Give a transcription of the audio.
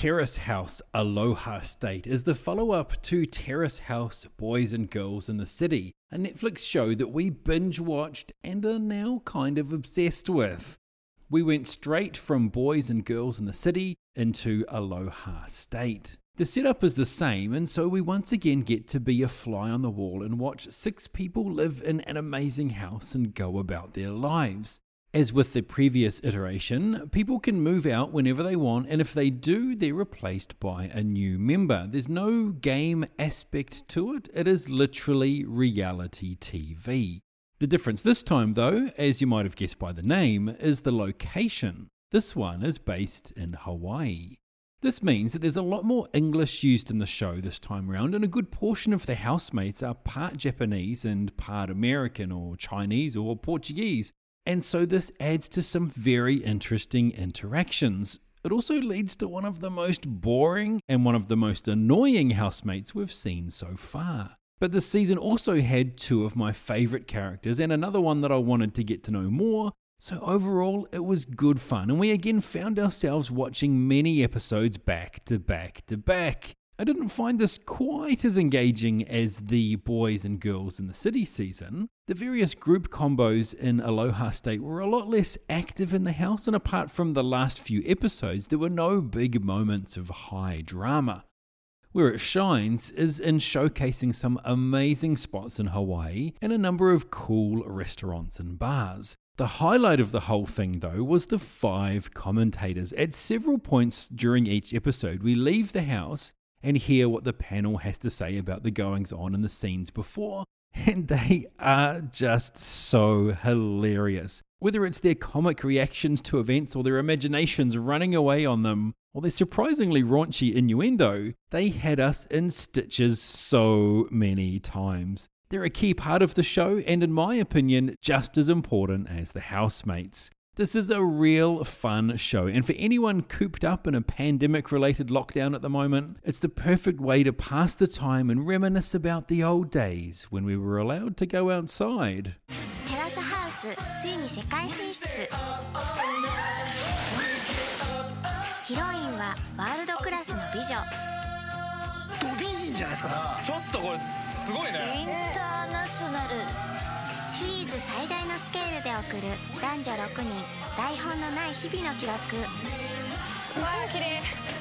Terrace House Aloha State is the follow up to Terrace House Boys and Girls in the City, a Netflix show that we binge watched and are now kind of obsessed with. We went straight from Boys and Girls in the City into Aloha State. The setup is the same, and so we once again get to be a fly on the wall and watch six people live in an amazing house and go about their lives. As with the previous iteration, people can move out whenever they want, and if they do, they're replaced by a new member. There's no game aspect to it, it is literally reality TV. The difference this time, though, as you might have guessed by the name, is the location. This one is based in Hawaii. This means that there's a lot more English used in the show this time around, and a good portion of the housemates are part Japanese and part American or Chinese or Portuguese. And so this adds to some very interesting interactions. It also leads to one of the most boring and one of the most annoying housemates we've seen so far. But the season also had two of my favourite characters and another one that I wanted to get to know more. So overall, it was good fun, and we again found ourselves watching many episodes back to back to back. I didn't find this quite as engaging as the Boys and Girls in the City season. The various group combos in Aloha State were a lot less active in the house, and apart from the last few episodes, there were no big moments of high drama. Where it shines is in showcasing some amazing spots in Hawaii and a number of cool restaurants and bars. The highlight of the whole thing, though, was the five commentators. At several points during each episode, we leave the house and hear what the panel has to say about the goings on in the scenes before. And they are just so hilarious. Whether it's their comic reactions to events or their imaginations running away on them, or their surprisingly raunchy innuendo, they had us in stitches so many times. They're a key part of the show, and in my opinion, just as important as the housemates. This is a real fun show, and for anyone cooped up in a pandemic related lockdown at the moment, it's the perfect way to pass the time and reminisce about the old days when we were allowed to go outside. 最大のスケールで送る男女6人台本のない日々の記録。わあ綺麗。